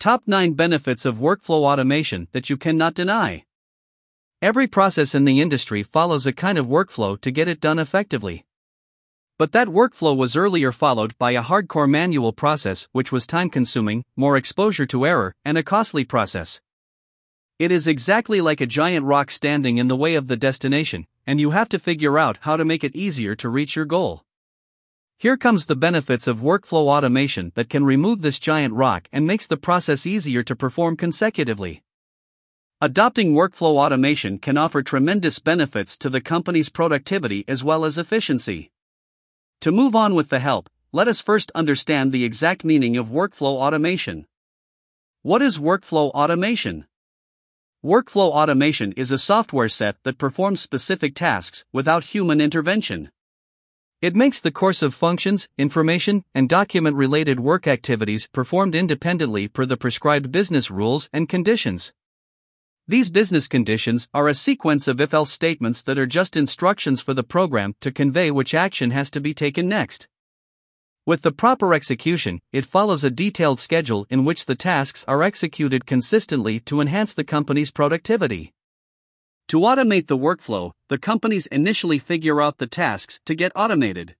Top 9 Benefits of Workflow Automation that you cannot deny. Every process in the industry follows a kind of workflow to get it done effectively. But that workflow was earlier followed by a hardcore manual process, which was time consuming, more exposure to error, and a costly process. It is exactly like a giant rock standing in the way of the destination, and you have to figure out how to make it easier to reach your goal. Here comes the benefits of workflow automation that can remove this giant rock and makes the process easier to perform consecutively. Adopting workflow automation can offer tremendous benefits to the company's productivity as well as efficiency. To move on with the help, let us first understand the exact meaning of workflow automation. What is workflow automation? Workflow automation is a software set that performs specific tasks without human intervention. It makes the course of functions, information, and document related work activities performed independently per the prescribed business rules and conditions. These business conditions are a sequence of if else statements that are just instructions for the program to convey which action has to be taken next. With the proper execution, it follows a detailed schedule in which the tasks are executed consistently to enhance the company's productivity. To automate the workflow, the companies initially figure out the tasks to get automated.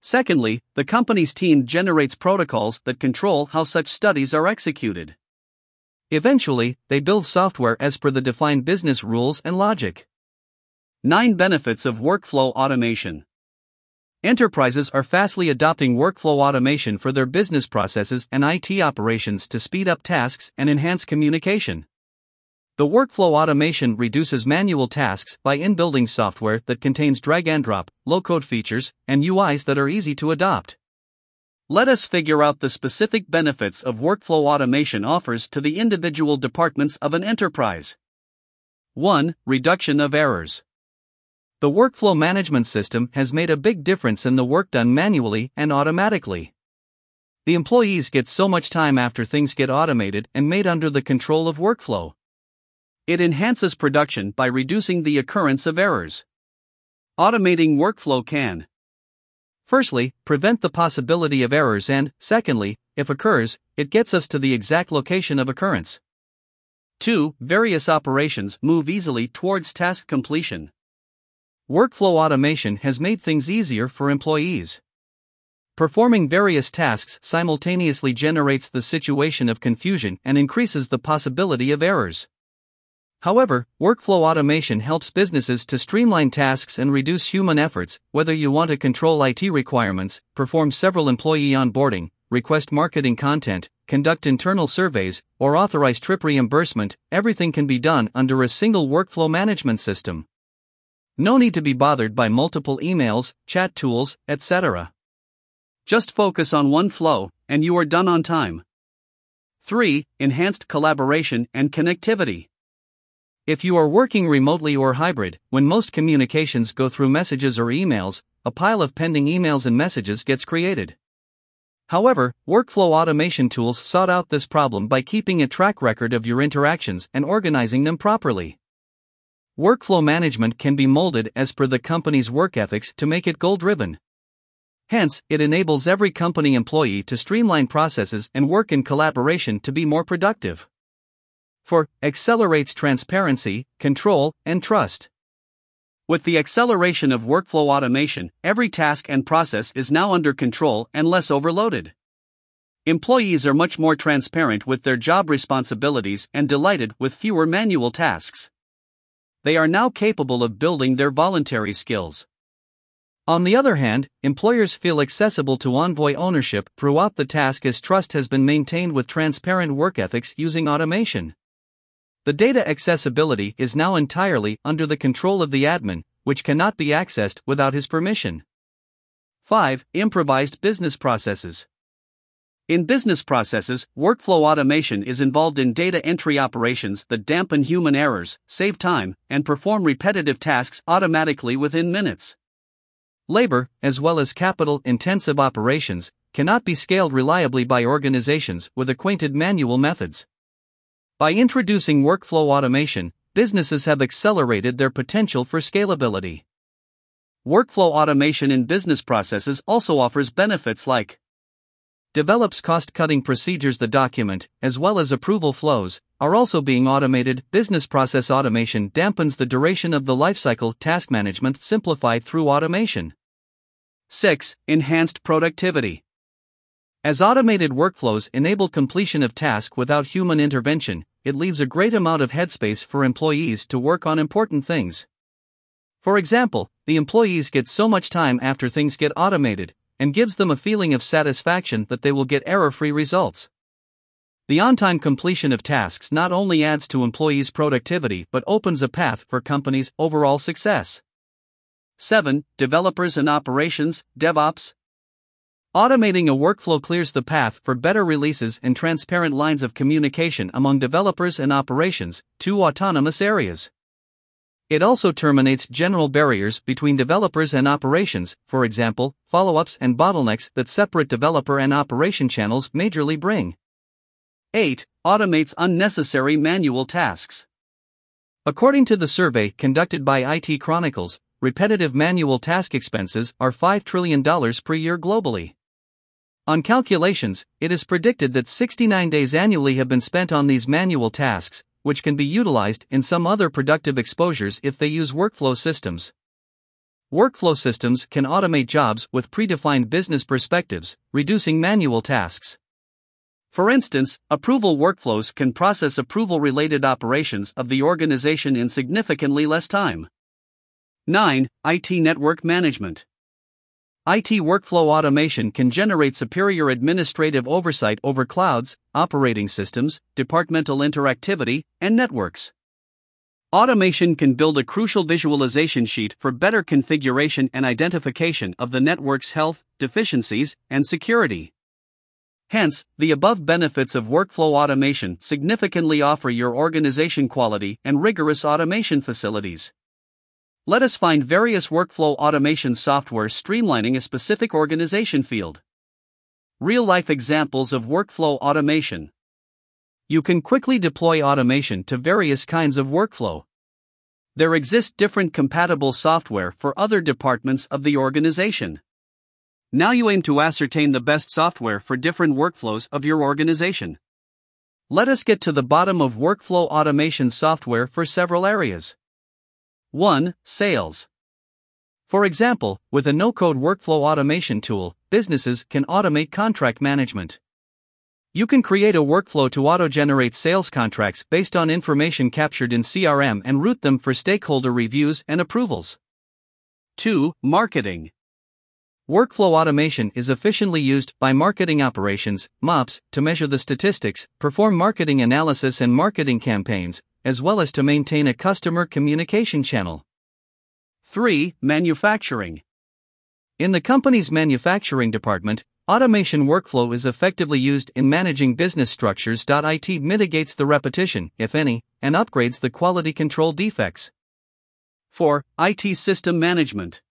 Secondly, the company's team generates protocols that control how such studies are executed. Eventually, they build software as per the defined business rules and logic. 9 Benefits of Workflow Automation Enterprises are fastly adopting workflow automation for their business processes and IT operations to speed up tasks and enhance communication. The workflow automation reduces manual tasks by inbuilding software that contains drag and drop, low code features, and UIs that are easy to adopt. Let us figure out the specific benefits of workflow automation offers to the individual departments of an enterprise. 1. Reduction of errors. The workflow management system has made a big difference in the work done manually and automatically. The employees get so much time after things get automated and made under the control of workflow. It enhances production by reducing the occurrence of errors. Automating workflow can Firstly, prevent the possibility of errors and, secondly, if occurs, it gets us to the exact location of occurrence. 2. Various operations move easily towards task completion. Workflow automation has made things easier for employees. Performing various tasks simultaneously generates the situation of confusion and increases the possibility of errors. However, workflow automation helps businesses to streamline tasks and reduce human efforts, whether you want to control IT requirements, perform several employee onboarding, request marketing content, conduct internal surveys, or authorize trip reimbursement, everything can be done under a single workflow management system. No need to be bothered by multiple emails, chat tools, etc. Just focus on one flow, and you are done on time. 3. Enhanced collaboration and connectivity. If you are working remotely or hybrid, when most communications go through messages or emails, a pile of pending emails and messages gets created. However, workflow automation tools sought out this problem by keeping a track record of your interactions and organizing them properly. Workflow management can be molded as per the company's work ethics to make it goal driven. Hence, it enables every company employee to streamline processes and work in collaboration to be more productive. For accelerates transparency, control, and trust. With the acceleration of workflow automation, every task and process is now under control and less overloaded. Employees are much more transparent with their job responsibilities and delighted with fewer manual tasks. They are now capable of building their voluntary skills. On the other hand, employers feel accessible to Envoy ownership throughout the task as trust has been maintained with transparent work ethics using automation. The data accessibility is now entirely under the control of the admin, which cannot be accessed without his permission. 5. Improvised business processes. In business processes, workflow automation is involved in data entry operations that dampen human errors, save time, and perform repetitive tasks automatically within minutes. Labor, as well as capital intensive operations, cannot be scaled reliably by organizations with acquainted manual methods. By introducing workflow automation, businesses have accelerated their potential for scalability. Workflow automation in business processes also offers benefits like develops cost cutting procedures. The document, as well as approval flows, are also being automated. Business process automation dampens the duration of the lifecycle. Task management simplified through automation. 6. Enhanced productivity. As automated workflows enable completion of tasks without human intervention, it leaves a great amount of headspace for employees to work on important things. For example, the employees get so much time after things get automated, and gives them a feeling of satisfaction that they will get error free results. The on time completion of tasks not only adds to employees' productivity but opens a path for companies' overall success. 7. Developers and operations, DevOps, Automating a workflow clears the path for better releases and transparent lines of communication among developers and operations, two autonomous areas. It also terminates general barriers between developers and operations, for example, follow ups and bottlenecks that separate developer and operation channels majorly bring. 8. Automates unnecessary manual tasks. According to the survey conducted by IT Chronicles, repetitive manual task expenses are $5 trillion per year globally. On calculations, it is predicted that 69 days annually have been spent on these manual tasks, which can be utilized in some other productive exposures if they use workflow systems. Workflow systems can automate jobs with predefined business perspectives, reducing manual tasks. For instance, approval workflows can process approval related operations of the organization in significantly less time. 9. IT Network Management IT workflow automation can generate superior administrative oversight over clouds, operating systems, departmental interactivity, and networks. Automation can build a crucial visualization sheet for better configuration and identification of the network's health, deficiencies, and security. Hence, the above benefits of workflow automation significantly offer your organization quality and rigorous automation facilities. Let us find various workflow automation software streamlining a specific organization field. Real life examples of workflow automation. You can quickly deploy automation to various kinds of workflow. There exist different compatible software for other departments of the organization. Now you aim to ascertain the best software for different workflows of your organization. Let us get to the bottom of workflow automation software for several areas. 1. Sales. For example, with a no code workflow automation tool, businesses can automate contract management. You can create a workflow to auto generate sales contracts based on information captured in CRM and route them for stakeholder reviews and approvals. 2. Marketing. Workflow automation is efficiently used by marketing operations, MOPS, to measure the statistics, perform marketing analysis and marketing campaigns, as well as to maintain a customer communication channel. 3. Manufacturing. In the company's manufacturing department, automation workflow is effectively used in managing business structures. IT mitigates the repetition, if any, and upgrades the quality control defects. 4. IT system management.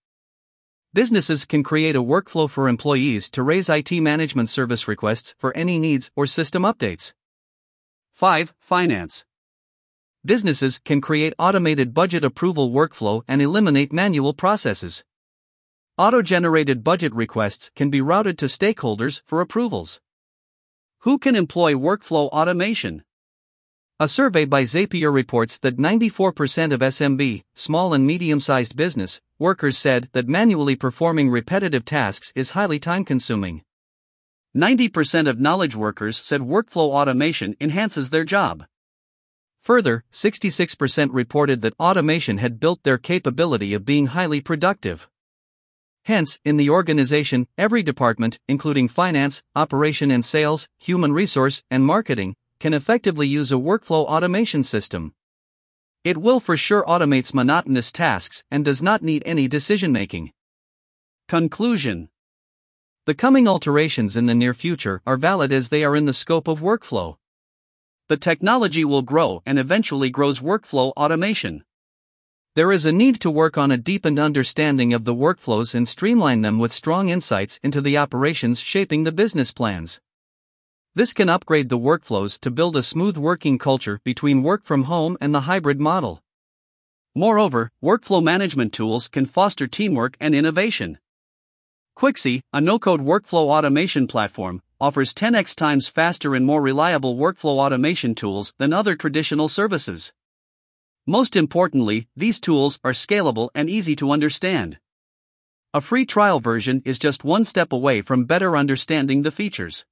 Businesses can create a workflow for employees to raise IT management service requests for any needs or system updates. 5. Finance. Businesses can create automated budget approval workflow and eliminate manual processes. Auto generated budget requests can be routed to stakeholders for approvals. Who can employ workflow automation? A survey by Zapier reports that 94% of SMB, small and medium sized business, workers said that manually performing repetitive tasks is highly time consuming. 90% of knowledge workers said workflow automation enhances their job. Further, 66% reported that automation had built their capability of being highly productive. Hence, in the organization, every department, including finance, operation and sales, human resource, and marketing, can effectively use a workflow automation system. It will for sure automates monotonous tasks and does not need any decision making. Conclusion The coming alterations in the near future are valid as they are in the scope of workflow the technology will grow and eventually grows workflow automation. There is a need to work on a deepened understanding of the workflows and streamline them with strong insights into the operations shaping the business plans. This can upgrade the workflows to build a smooth working culture between work from home and the hybrid model. Moreover, workflow management tools can foster teamwork and innovation. Quixy, a no code workflow automation platform, offers 10x times faster and more reliable workflow automation tools than other traditional services. Most importantly, these tools are scalable and easy to understand. A free trial version is just one step away from better understanding the features.